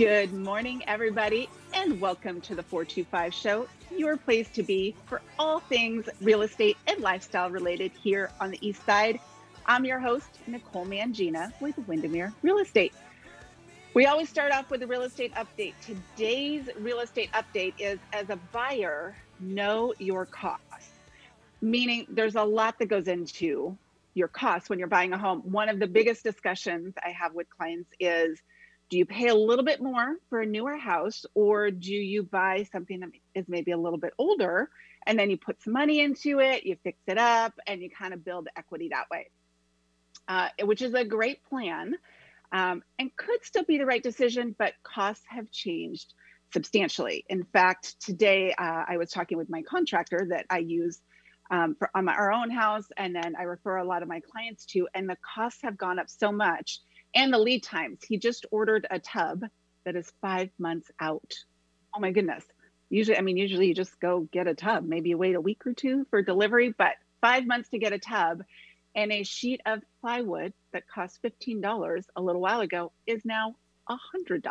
Good morning, everybody, and welcome to the 425 Show, your place to be for all things real estate and lifestyle related here on the East Side. I'm your host, Nicole Mangina with Windermere Real Estate. We always start off with a real estate update. Today's real estate update is as a buyer, know your costs, meaning there's a lot that goes into your costs when you're buying a home. One of the biggest discussions I have with clients is do you pay a little bit more for a newer house or do you buy something that is maybe a little bit older and then you put some money into it you fix it up and you kind of build equity that way? Uh, which is a great plan um, and could still be the right decision but costs have changed substantially. In fact today uh, i was talking with my contractor that i use um, for on my, our own house and then i refer a lot of my clients to and the costs have gone up so much and the lead times. He just ordered a tub that is five months out. Oh my goodness. Usually, I mean, usually you just go get a tub. Maybe you wait a week or two for delivery, but five months to get a tub and a sheet of plywood that cost $15 a little while ago is now $100.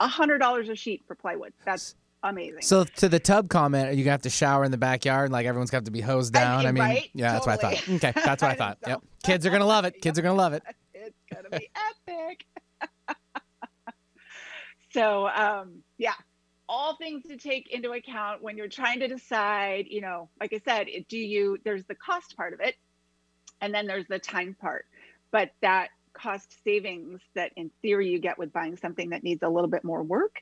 $100 a sheet for plywood. That's amazing. So to the tub comment, are you gonna have to shower in the backyard? Like everyone's have to be hosed down. I, I mean, right? yeah, totally. that's what I thought. Okay, that's what I thought. so. Yep, kids are gonna love it. Kids are gonna love it. It's gonna be epic. so um, yeah, all things to take into account when you're trying to decide. You know, like I said, do you? There's the cost part of it, and then there's the time part. But that cost savings that in theory you get with buying something that needs a little bit more work,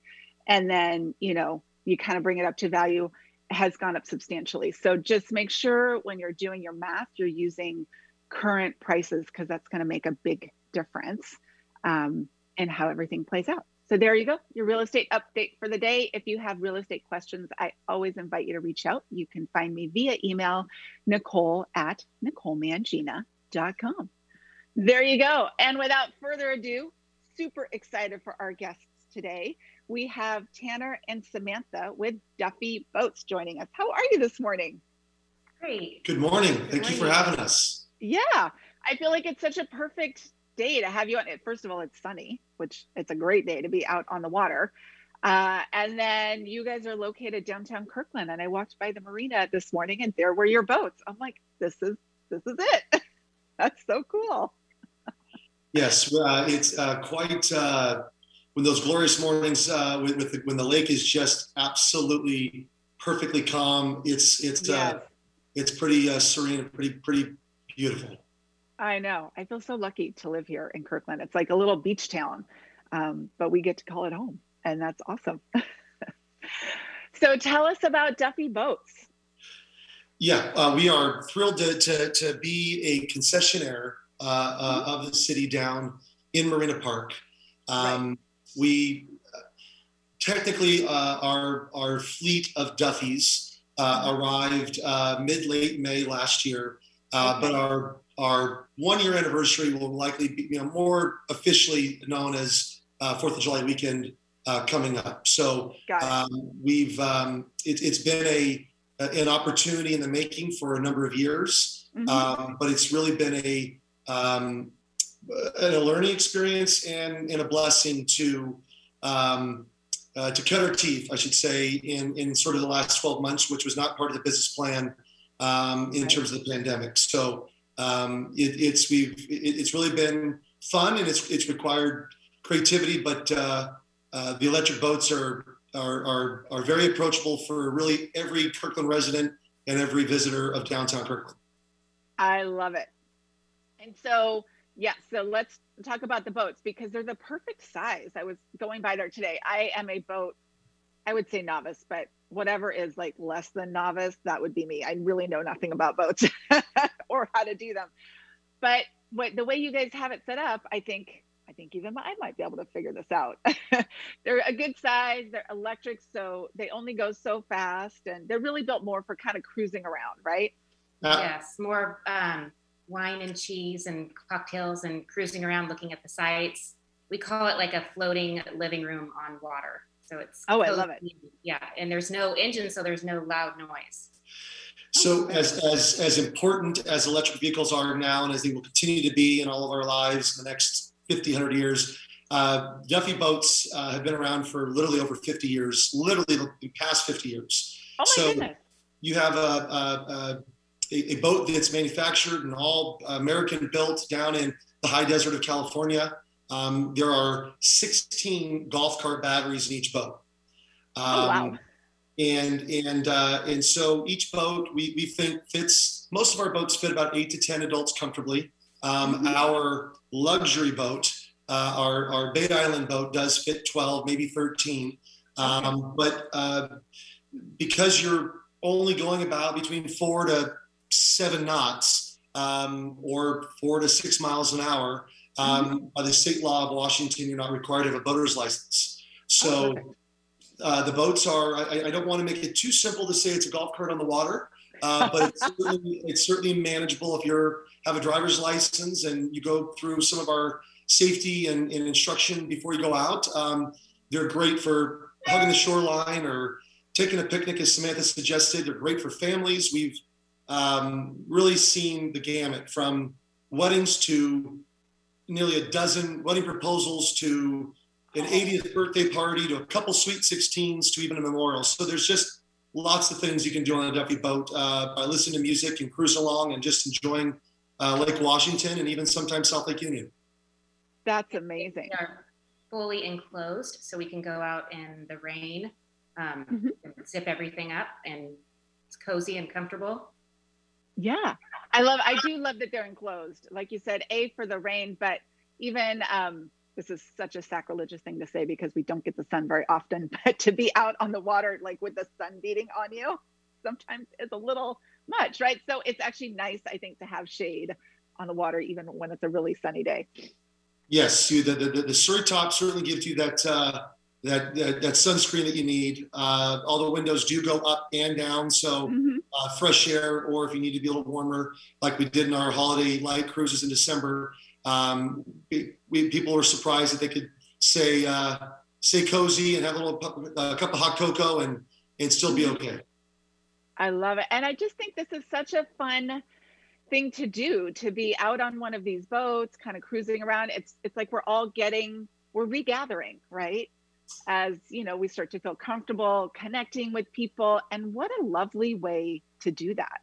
and then you know you kind of bring it up to value has gone up substantially. So just make sure when you're doing your math, you're using current prices because that's going to make a big difference um, in how everything plays out. So there you go, your real estate update for the day. If you have real estate questions, I always invite you to reach out. You can find me via email, nicole at nicolemangina.com. There you go. And without further ado, super excited for our guests today. We have Tanner and Samantha with Duffy Boats joining us. How are you this morning? Great. Good morning. Thank you for having us. Yeah, I feel like it's such a perfect day to have you on it. First of all, it's sunny, which it's a great day to be out on the water. Uh, and then you guys are located downtown Kirkland, and I walked by the marina this morning, and there were your boats. I'm like, this is this is it. That's so cool. Yes, uh, it's uh, quite uh, when those glorious mornings uh, with, with the, when the lake is just absolutely perfectly calm. It's it's Yes. uh, it's pretty uh, serene, and pretty pretty beautiful. I know. I feel so lucky to live here in Kirkland. It's like a little beach town, um, but we get to call it home, and that's awesome. so tell us about Duffy Boats. Yeah, uh, we are thrilled to, to, to be a concessionaire uh, uh, of the city down in Marina Park. Um, We uh, technically uh, our our fleet of Duffys uh, arrived uh, mid late May last year, uh, but our our one year anniversary will likely be you know more officially known as uh, Fourth of July weekend uh, coming up. So um, we've um, it, it's been a an opportunity in the making for a number of years, Mhm. um, but it's really been a um, a learning experience and, and a blessing to um, uh, to cut our teeth, I should say, in in sort of the last 12 months, which was not part of the business plan um, in Right. terms of the pandemic. So um, it, it's we've it, it's really been fun and it's it's required creativity, but uh, uh, the electric boats are, are are are very approachable for really every Kirkland resident and every visitor of downtown Kirkland. I love it. And so, yeah, so let's talk about the boats because they're the perfect size. I was going by there today. I am a boat, I would say novice, but whatever is like less than novice, that would be me. I really know nothing about boats or how to do them. But what the way you guys have it set up, I think I think even I might be able to figure this out. they're a good size, they're electric, so they only go so fast and they're really built more for kind of cruising around, right? Uh, yes, more um, wine and cheese and cocktails and cruising around looking at the sights. We call it like a floating living room on water. So it's Oh, I love it. cozy. Yeah, and there's no engine, so there's no loud noise. So as, as, as important as electric vehicles are now and as they will continue to be in all of our lives in the next 50, 100 years, uh, Duffy boats uh, have been around for literally over 50 years, literally the past 50 years. Oh my So- goodness. You have a, a, a, a boat that's manufactured and all American built down in the high desert of California. Um, there are 16 golf cart batteries in each boat. Um, Oh, wow. And and uh, and so each boat we, we think fits. Most of our boats fit about eight to ten adults comfortably. Um, Mhm. Our luxury boat, uh, our our Bay Island boat, does fit 12, maybe 13. Um, But uh, because you're only going about between four to seven knots, um, or four to six miles an hour, um, by the state law of Washington, you're not required to have a boater's license. So. Uh, the boats are. I, I don't want to make it too simple to say it's a golf cart on the water, uh, but it's certainly, it's certainly manageable if you have a driver's license and you go through some of our safety and, and instruction before you go out. Um, they're great for hugging the shoreline or taking a picnic, as Samantha suggested. They're great for families. We've um, really seen the gamut from weddings to nearly a dozen wedding proposals to an 80th birthday party to a couple sweet 16s to even a memorial. So there's just lots of things you can do on a Duffy boat uh, by listening to music and cruising along and just enjoying uh, Lake Washington and even sometimes South Lake Union. That's amazing. They are fully enclosed, so we can go out in the rain, um, Mhm. zip everything up, and it's cozy and comfortable. Yeah. I love I do love that they're enclosed. Like you said, A for the rain, but even um this is such a sacrilegious thing to say because we don't get the sun very often, but to be out on the water like with the sun beating on you sometimes is a little much, right? So it's actually nice I think to have shade on the water even when it's a really sunny day. Yes, you, the, the, the Surrey top certainly gives you that, uh, that, that, that sunscreen that you need. Uh, all the windows do go up and down. So Mhm. uh, fresh air, or if you need to be a little warmer, like we did in our holiday light cruises in December, um, we, we, people were surprised that they could say uh, stay cozy and have a little pu- uh, cup of hot cocoa and and still be okay. I love it. And I just think this is such a fun thing to do to be out on one of these boats, kind of cruising around. It's it's like we're all getting we're regathering, right? As you know, we start to feel comfortable connecting with people. And what a lovely way to do that.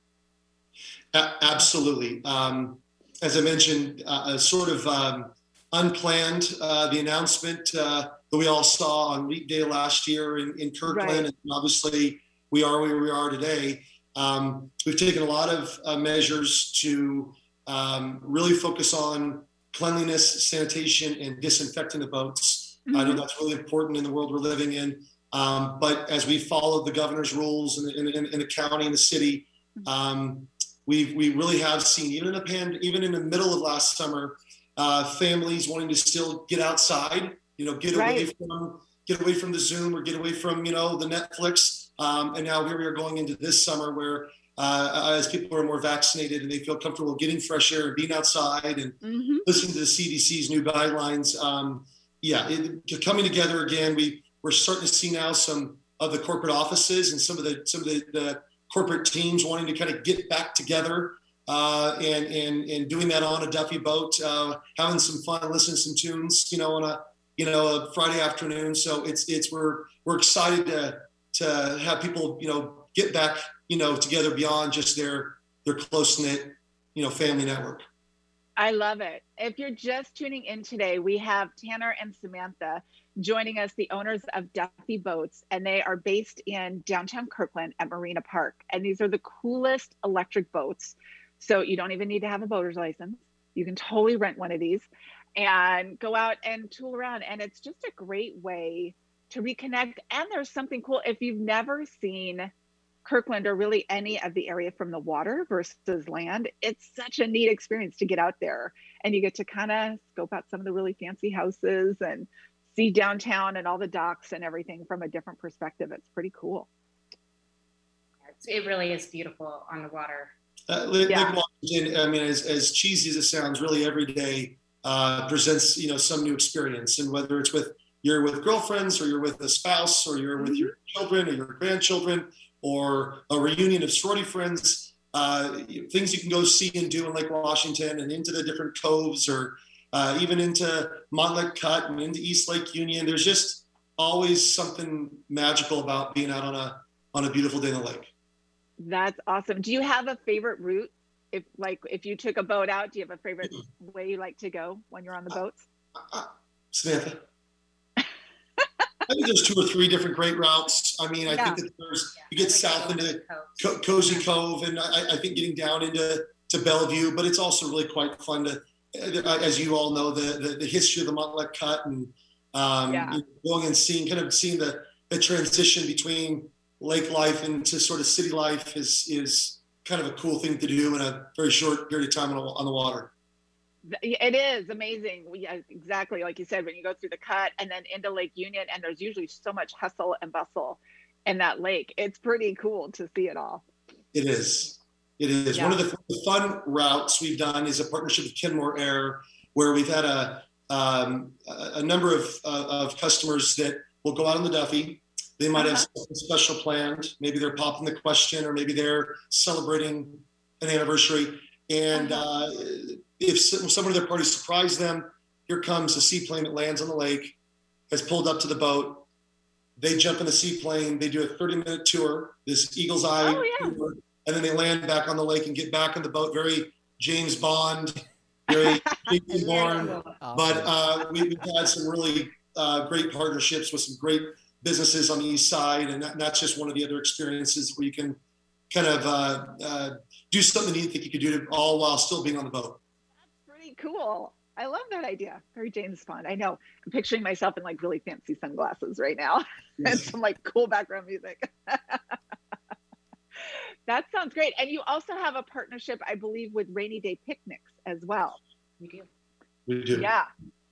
Absolutely. Um, as I mentioned, uh, a sort of um, unplanned uh, the announcement uh, that we all saw on Leap Day last year in, in Kirkland, Right. and obviously we are where we are today. Um, we've taken a lot of uh, measures to um, really focus on cleanliness, sanitation, and disinfecting the boats. I know that's really important in the world we're living in. Um, but as we followed the governor's rules in, in, in, the county and the city, um, we we really have seen even in the pan, even in the middle of last summer, uh, families wanting to still get outside. You know, get away Right. from get away from the Zoom or get away from you know the Netflix. Um, and now here we are going into this summer where uh, as people are more vaccinated and they feel comfortable getting fresh air and being outside and Mhm. listening to the CDC's new guidelines. Um, yeah, it, coming together again. We we're starting to see now some of the corporate offices and some of the some of the, the corporate teams wanting to kind of get back together uh, and and and doing that on a Duffy boat, uh, having some fun, listening to some tunes, you know, on a you know a Friday afternoon. So it's it's we're we're excited to to have people you know get back you know together beyond just their their close knit you know family network. I love it. If you're just tuning in today, we have Tanner and Samantha joining us, the owners of Duffy Boats, and they are based in downtown Kirkland at Marina Park. And these are the coolest electric boats. So you don't even need to have a boater's license. You can totally rent one of these and go out and tool around. And it's just a great way to reconnect. And there's something cool. If you've never seen Kirkland or really any of the area from the water versus land, it's such a neat experience to get out there and you get to kind of scope out some of the really fancy houses and see downtown and all the docks and everything from a different perspective. It's pretty cool. It really is beautiful on the water. Uh, Lake, Yeah. Washington, I mean, as, as cheesy as it sounds, really every day uh, presents, you know, some new experience. And whether it's with you're with girlfriends or you're with a spouse or you're with your children or your grandchildren or a reunion of sorority friends, uh, things you can go see and do in Lake Washington and into the different coves or uh, even into Montlake Cut and into East Lake Union. There's just always something magical about being out on a on a beautiful day in the lake. That's awesome. Do you have a favorite route? If like if you took a boat out, do you have a favorite way you like to go when you're on the boats? Uh, uh, Samantha. I think there's two or three different great routes. I mean, I Yeah. think that there's you get south into to the coast. Co- Cozy Cove, and I, I think getting down into to Bellevue, but it's also really quite fun to, uh, as you all know, the the, the history of the Montlake Cut and um, Yeah. you know, going and seeing kind of seeing the the transition between lake life into sort of city life is is kind of a cool thing to do in a very short period of time on, the- on the water. It is amazing. Yeah, exactly. Like you said, when you go through the cut and then into Lake Union, and there's usually so much hustle and bustle in that lake. It's pretty cool to see it all. It is. It is. One of the, fun routes we've done is a partnership with Kenmore Air, where we've had a um, a number of uh, of customers that will go out on the Duffy. They might have Uh-huh. something special planned. Maybe they're popping the question, or maybe they're celebrating an anniversary. And uh, if someone in their party surprised them, here comes a seaplane that lands on the lake, has pulled up to the boat. They jump in the seaplane. They do a 30 minute tour, this Eagle's Eye Oh, yeah. tour, and then they land back on the lake and get back in the boat. Very James Bond, very Jason Bourne. But uh, we, we've had some really uh, great partnerships with some great businesses on the east side, and that, that's just one of the other experiences where you can kind of uh, uh, do something you think you could do, all while still being on the boat. Pretty cool. I love that idea. Very James Bond. I know. I'm picturing myself in like really fancy sunglasses right now and some like cool background music. that sounds great. And you also have a partnership, I believe, with Rainy Day Picnics as well. We do. We do. Yeah.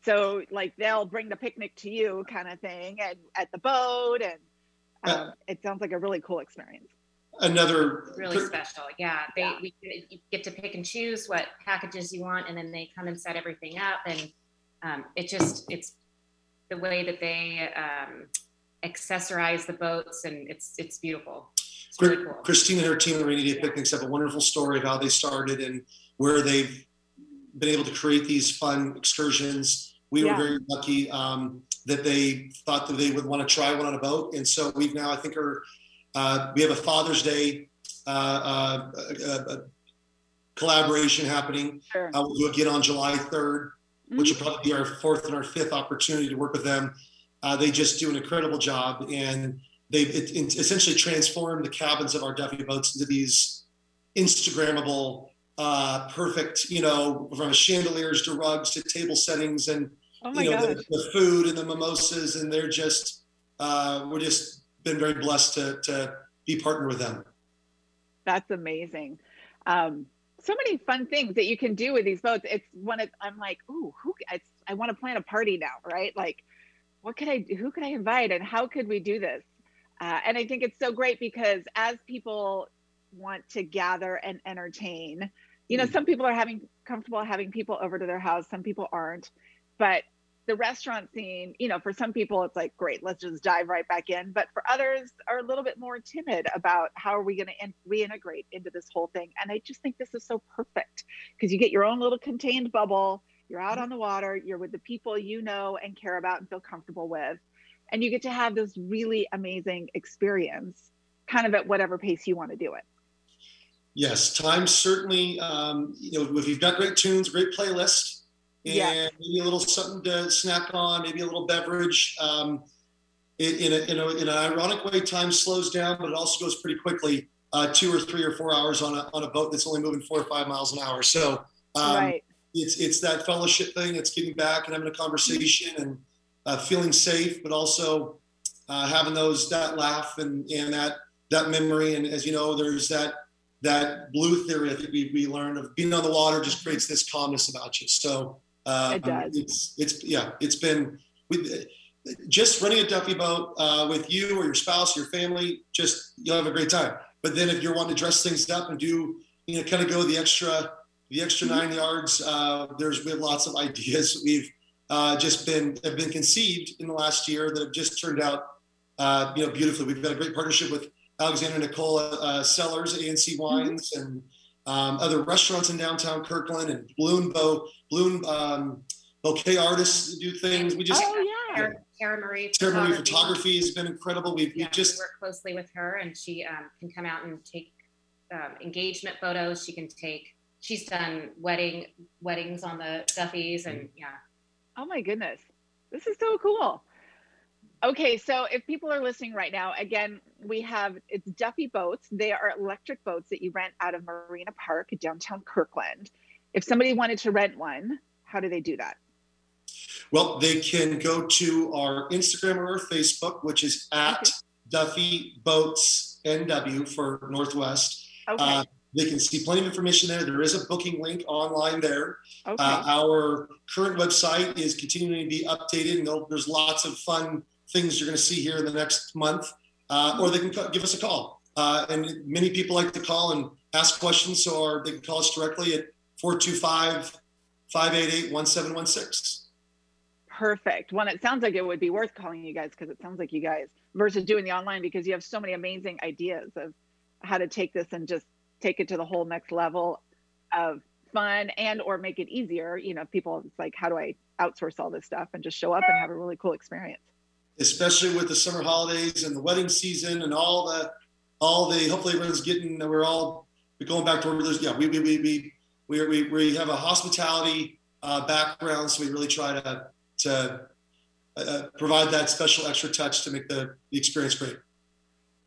So like they'll bring the picnic to you kind of thing and at the boat and um, it sounds like a really cool experience. Another Really special. Yeah. They Yeah. we get to pick and choose what packages you want, and then they come and set everything up, and um, it just it's the way that they um, accessorize the boats, and it's it's beautiful. It's really cool. Christine and her team at Rainy Day Picnics have a wonderful story of how they started and where they've been able to create these fun excursions. We Yeah. were very lucky um, that they thought that they would want to try one on a boat, and so we've now I think are uh, we have a Father's Day uh, uh, uh, uh, collaboration happening. Sure. We'll do again on July 3rd, which will probably be our fourth and our fifth opportunity to work with them. Uh, they just do an incredible job, and they've it, it essentially transformed the cabins of our Duffy boats into these Instagrammable, uh, perfect, you know, from chandeliers to rugs to table settings and Oh you know the, the food and the mimosas, and they're just uh, we're just been very blessed to to be partnered with them. That's amazing. Um, so many fun things that you can do with these boats. It's one of I'm like, ooh, who? It's, I want to plan a party now, right? Like, what could I? Who could I invite, and how could we do this? Uh, and I think it's so great because as people want to gather and entertain, you know, Mm. some people are having comfortable having people over to their house, some people aren't, but the restaurant scene, you know, for some people it's like, great, let's just dive right back in. But for others are a little bit more timid about how are we going to in- reintegrate into this whole thing. And I just think this is so perfect because you get your own little contained bubble. You're out on the water. You're with the people you know and care about and feel comfortable with. And you get to have this really amazing experience kind of at whatever pace you want to do it. Yes, time certainly. Um, you know, if you've got great tunes, great playlist, and Yes. maybe a little something to snack on, maybe a little beverage. Um, in, in, a, in, a, in an ironic way, time slows down, but it also goes pretty quickly. Uh, two or three or four hours on a, on a boat that's only moving four or five miles an hour. So um, right. it's it's that fellowship thing. It's getting back and having a conversation and uh, feeling safe, but also uh, having those that laugh and and that that memory. And as you know, there's that that blue theory. I think we we learned of being on the water just creates this calmness about you. So uh, It does. It's it's yeah. It's been we, just running a Duffy boat uh, with you or your spouse, your family. Just you'll have a great time. But then if you're wanting to dress things up and do you know kind of go the extra the extra nine yards. Uh, there's we have lots of ideas we've uh, just been have been conceived in the last year that have just turned out uh, you know beautifully. We've got a great partnership with Alexandria Nicole uh, at ANC Wines, and um, other restaurants in downtown Kirkland and Balloon Bow, Balloon um, bouquet artists do things. We just oh yeah. Tara, Tara Marie. Tara Marie photography has been incredible. We've, Yeah, we just we work closely with her, and she um, can come out and take um, engagement photos. She can take. She's done wedding weddings on the Duffys, and yeah. Oh my goodness. This is so cool. Okay, so if people are listening right now, again, we have it's Duffy boats. They are electric boats that you rent out of Marina Park, downtown Kirkland. If somebody wanted to rent one, how do they do that? Well, they can go to our Instagram or our Facebook, which is at Okay. Duffy Boats NW for Northwest. Okay. Uh, they can see plenty of information there. There is a booking link online there. okay. Uh, our current website is continuing to be updated, and there's lots of fun things you're going to see here in the next month. Uh, or they can give us a call. Uh, and many people like to call and ask questions, so our, they can call us directly at 425 588 1716. Perfect. One, it sounds like it would be worth calling you guys because it sounds like you guys versus doing the online because you have so many amazing ideas of how to take this and just take it to the whole next level of fun and or make it easier. You know, people it's like, how do I outsource all this stuff and just show up and have a really cool experience? Especially with the summer holidays and the wedding season and all the all the hopefully everyone's getting we're all going back to where there's yeah we we we we we, we, we have a hospitality uh, background so we really try to to uh, provide that special extra touch to make the, the experience great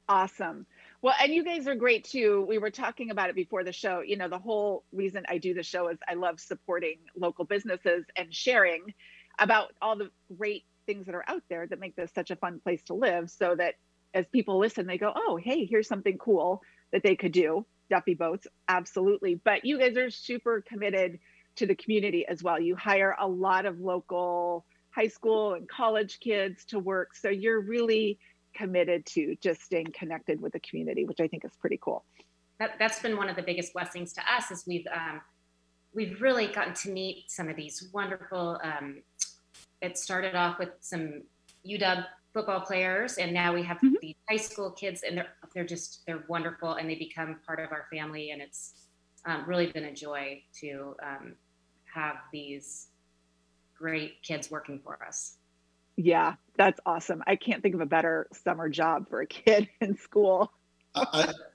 Awesome. Well, and you guys are great too. We were talking about it before the show. You know, the whole reason I do the show is I love supporting local businesses and sharing about all the great things that are out there that make this such a fun place to live so that as people listen, they go, oh, hey, here's something cool that they could do. Duffy boats, absolutely. But you guys are super committed to the community as well. You hire a lot of local high school and college kids to work. So you're really committed to just staying connected with the community, which I think is pretty cool. that, that's been one of the biggest blessings to us is we've um, we've really gotten to meet some of these wonderful um, it started off with some uw football players and now we have Mhm. the high school kids and they're they're just they're wonderful and they become part of our family and it's um, really been a joy to um, have these great kids working for us Yeah, that's awesome. I can't think of a better summer job for a kid in school. I,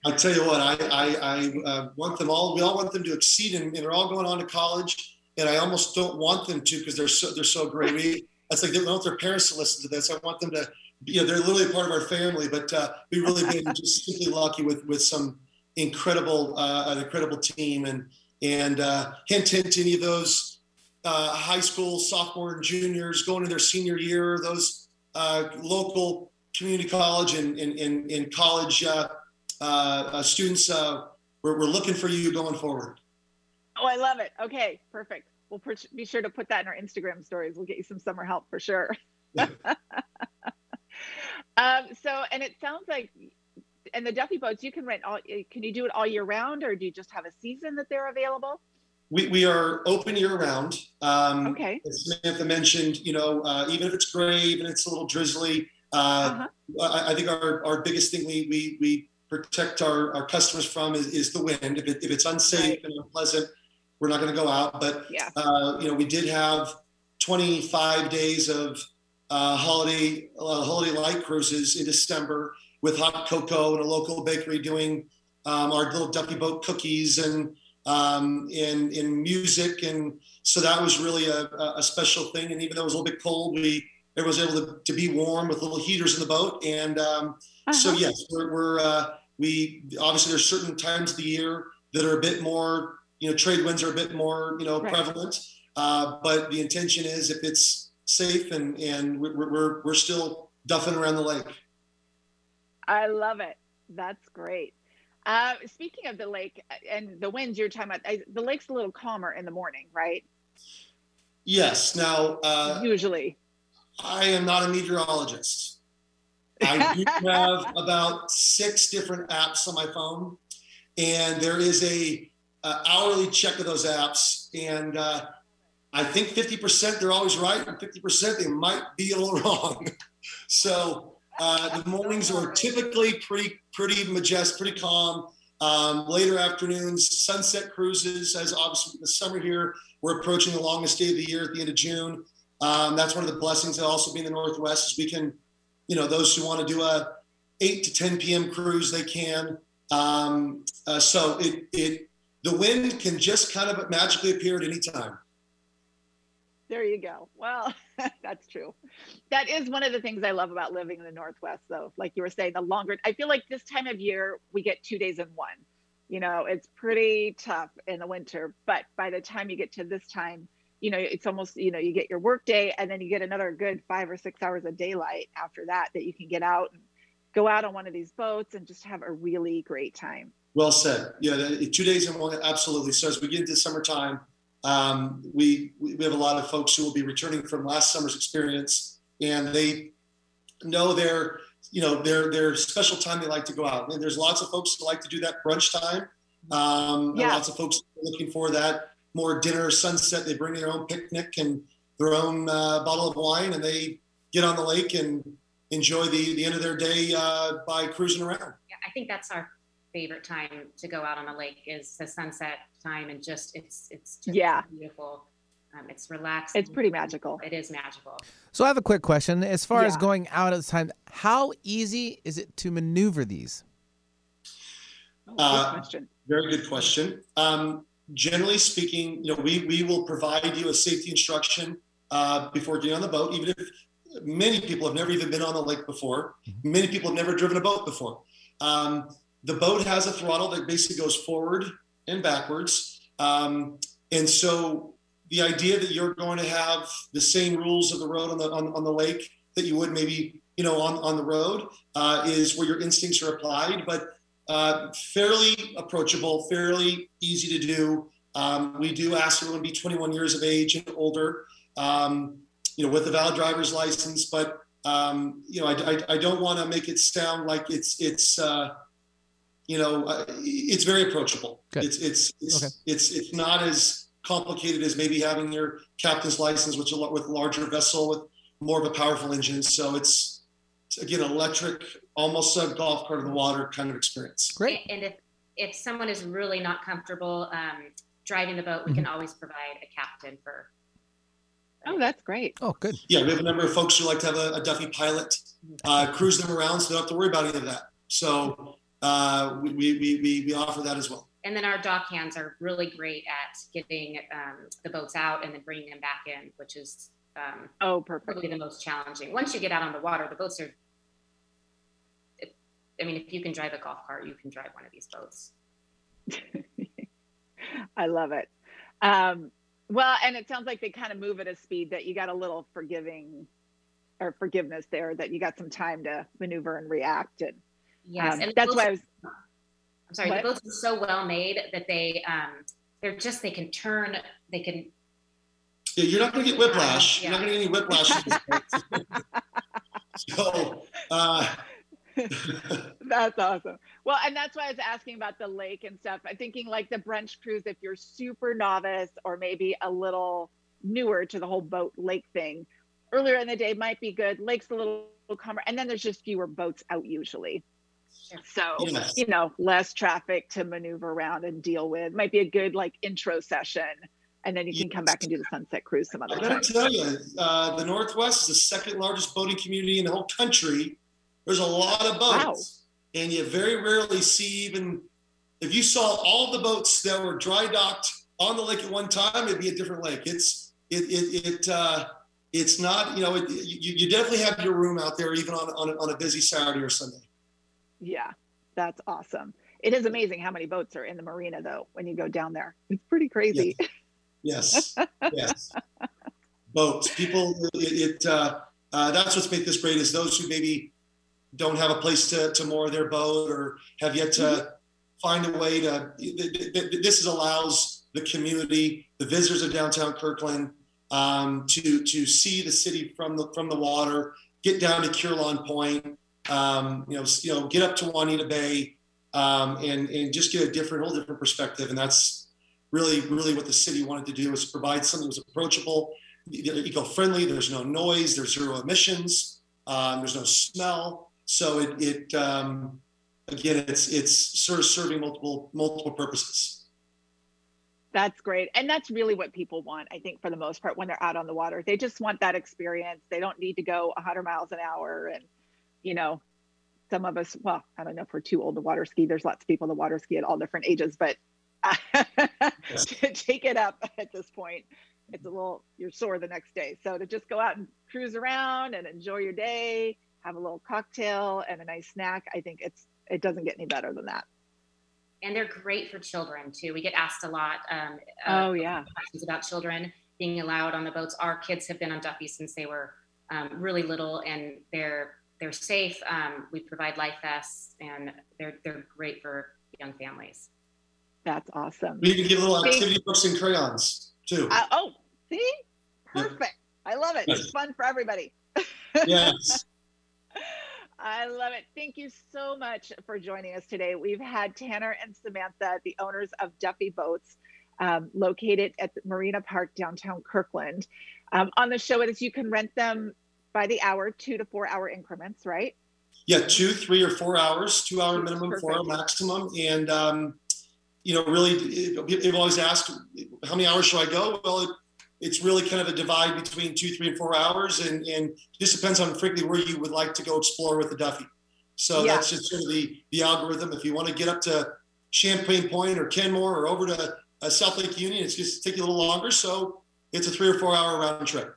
I, I tell you what I I, I uh, want them all we all want them to exceed and, and they're all going on to college and I almost don't want them to because they're so they're so great. We that's like they don't want their parents to listen to this I want them to you know they're literally part of our family but uh, we've really been just simply lucky with with some incredible uh, an incredible team and and uh, hint hint to any of those uh, high school sophomore and juniors going to their senior year those uh, local community college and and, and, and college uh, uh, uh, students uh, we're, we're looking for you going forward Oh, I love it. Okay, perfect. We'll be sure to put that in our Instagram stories. We'll get you some summer help for sure. Um, so, and it sounds like, and the Duffy boats, you can rent all. Can you do it all year round, or do you just have a season that they're available? we, we are open year round um, Okay. as Samantha mentioned, you know, uh, even if it's gray, even if it's a little drizzly, uh, Uh-huh. I, I think our, our biggest thing we, we, we protect our, our customers from is, is the wind. If, it, if it's unsafe Right. and unpleasant, we're not going to go out. But, Yeah. uh, you know, we did have 25 days of uh, holiday uh, holiday light cruises in December with hot cocoa and a local bakery doing um, our little Duffy boat cookies and um, in in music, and so that was really a, a special thing. And even though it was a little bit cold, we everyone was able to, to be warm with little heaters in the boat. And um, so Uh-huh. yes, we're, we're uh, we obviously there's certain times of the year that are a bit more you know trade winds are a bit more you know Right. prevalent. Uh, but the intention is if it's safe and and we're we're, we're still duffing around the lake. I love it. That's great. Uh, speaking of the lake and the winds you're talking about, I, the lake's a little calmer in the morning, right? Yes. Now uh, Usually. I am not a meteorologist. I do have about six different apps on my phone, and there is a uh, hourly check of those apps, and uh, I think 50% they're always right, and 50% they might be a little wrong. so uh, the mornings are typically pretty pretty majestic, pretty calm. Um, later afternoons, sunset cruises. As obviously the summer here, we're approaching the longest day of the year at the end of June. Um, that's one of the blessings of also being in the Northwest is we can, you know, those who want to do a 8 to 10 p.m. cruise, they can. Um, uh, so it, it, the wind can just kind of magically appear at any time. There you go. Well, that's true. That is one of the things I love about living in the Northwest, though. Like you were saying, the longer, I feel like this time of year, we get two days in one. You know, it's pretty tough in the winter, but by the time you get to this time, you know, it's almost, you know, you get your work day and then you get another good five or six hours of daylight after that, that you can get out and go out on one of these boats and just have a really great time. Well said. Yeah, two days in one, absolutely. So as we get into summertime, um, we we have a lot of folks who will be returning from last summer's experience, and they know their you know their their special time they like to go out. And there's lots of folks who like to do that brunch time. Um, yeah. lots of folks looking for that more dinner sunset. They bring their own picnic and their own uh, bottle of wine, and they get on the lake and enjoy the the end of their day uh, by cruising around. Yeah, I think that's our favorite time to go out on the lake is the sunset time and just it's it's just yeah. beautiful. Um, it's relaxing. It's pretty magical. It is magical. So i have a quick question. As far yeah. as going out at the time how easy is it to maneuver these? Oh, uh, question. very good question. Um, generally speaking you know we, we will provide you a safety instruction uh, before getting on the boat even if many people have never even been on the lake before. Mm-hmm. many people have never driven a boat before. Um, the boat has a throttle that basically goes forward and backwards. Um, and so the idea that you're going to have the same rules of the road on the on, on the lake that you would maybe you know on on the road uh, is where your instincts are applied, but uh, fairly approachable, fairly easy to do. Um, we do ask everyone to be 21 years of age and older, um, you know, with a valid driver's license. But um, you know, I, I, I don't want to make it sound like it's it's uh, you know, uh, it's very approachable. Good. It's it's it's, okay. it's it's not as complicated as maybe having your captain's license, which a lot with larger vessel with more of a powerful engine. So it's, it's again electric, almost a golf cart in the water kind of experience. Great. And if if someone is really not comfortable um, driving the boat, we mm-hmm. can always provide a captain for. Oh, that's great. Oh, good. Yeah, we have a number of folks who like to have a, a Duffy pilot uh, cruise them around, so they don't have to worry about any of that. So uh, we, we, we, we offer that as well. And then our dock hands are really great at getting um, the boats out and then bringing them back in, which is um, oh, perfect. Probably the most challenging. Once you get out on the water, the boats are. I mean, if you can drive a golf cart, you can drive one of these boats. I love it. Um, well, and it sounds like they kind of move at a speed that you got a little forgiving or forgiveness there, that you got some time to maneuver and react and Yes, um, and that's why I was. I'm sorry. What? The boats are so well made that they um, they're just they can turn. They can. Yeah, you're not going to get whiplash. Yeah. You're not going to get any whiplash. so. Uh, that's awesome. Well, and that's why I was asking about the lake and stuff. I'm thinking like the brunch cruise, if you're super novice or maybe a little newer to the whole boat lake thing, earlier in the day might be good. Lake's a little calmer, and then there's just fewer boats out usually. So, yes. you know, less traffic to maneuver around and deal with. Might be a good like intro session. And then you can yes. come back and do the sunset cruise some other time. I gotta tell you, uh, the Northwest is the second largest boating community in the whole country. There's a lot of boats. Wow. And you very rarely see even, if you saw all the boats that were dry docked on the lake at one time, it'd be a different lake. It's, it, it, it, uh, it's not, you know, it, you, you definitely have your room out there even on, on, on a busy Saturday or Sunday. Yeah, that's awesome. It is amazing how many boats are in the marina, though, when you go down there. It's pretty crazy. Yes, yes. yes. Boats. People, it, it uh, uh, that's what's made this great is those who maybe don't have a place to, to moor their boat or have yet to mm-hmm. find a way to. This allows the community, the visitors of downtown Kirkland, um, to to see the city from the from the water, get down to Carillon Point, um, you know, you know, get up to Juanita Bay um, and and just get a different, whole different perspective. And that's really, really what the city wanted to do is provide something that was approachable, eco-friendly. There's no noise. There's zero emissions. Um, there's no smell. So it, it um, again, it's it's sort of serving multiple multiple purposes. That's great. And that's really what people want, I think, for the most part, when they're out on the water. They just want that experience. They don't need to go 100 miles an hour. And, you know, some of us, well, I don't know if we're too old to water ski. There's lots of people that water ski at all different ages, but to take it up at this point, it's a little, you're sore the next day. So to just go out and cruise around and enjoy your day, have a little cocktail and a nice snack, I think it's, it doesn't get any better than that and they're great for children too. We get asked a lot. Um, oh yeah, questions about children being allowed on the boats. Our kids have been on Duffy since they were um, really little, and they're they're safe. Um, we provide life vests, and they're they're great for young families. That's awesome. We even give little activity books and crayons too. Uh, oh, see, perfect. Yeah. I love it. It's fun for everybody. yes. I love it. Thank you so much for joining us today. We've had Tanner and Samantha, the owners of Duffy Boats, um, located at Marina Park, downtown Kirkland. Um, on the show, it is you can rent them by the hour, two to four hour increments, right? Yeah, two, three, or four hours, two hour minimum, Perfect. four hour maximum. And, um, you know, really, people always ask, how many hours should I go? Well, it, it's really kind of a divide between two, three, and four hours, and and just depends on frankly where you would like to go explore with the Duffy. So yeah. that's just sort of the the algorithm. If you want to get up to Champagne Point or Kenmore or over to uh, South Lake Union, it's just take you a little longer. So it's a three or four hour round trip.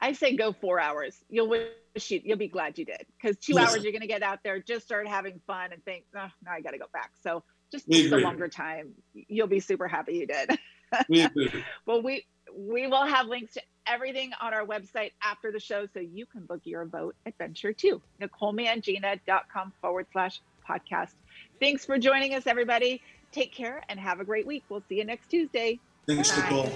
I say go four hours. You'll wish you, you'll be glad you did because two hours you're going to get out there, just start having fun, and think, oh, now I got to go back. So just take a longer time. You'll be super happy you did. we agree. well, we we will have links to everything on our website after the show so you can book your boat adventure too. NicoleMangina.com forward slash podcast. Thanks for joining us, everybody. Take care and have a great week. We'll see you next Tuesday. Thanks, Bye. Nicole.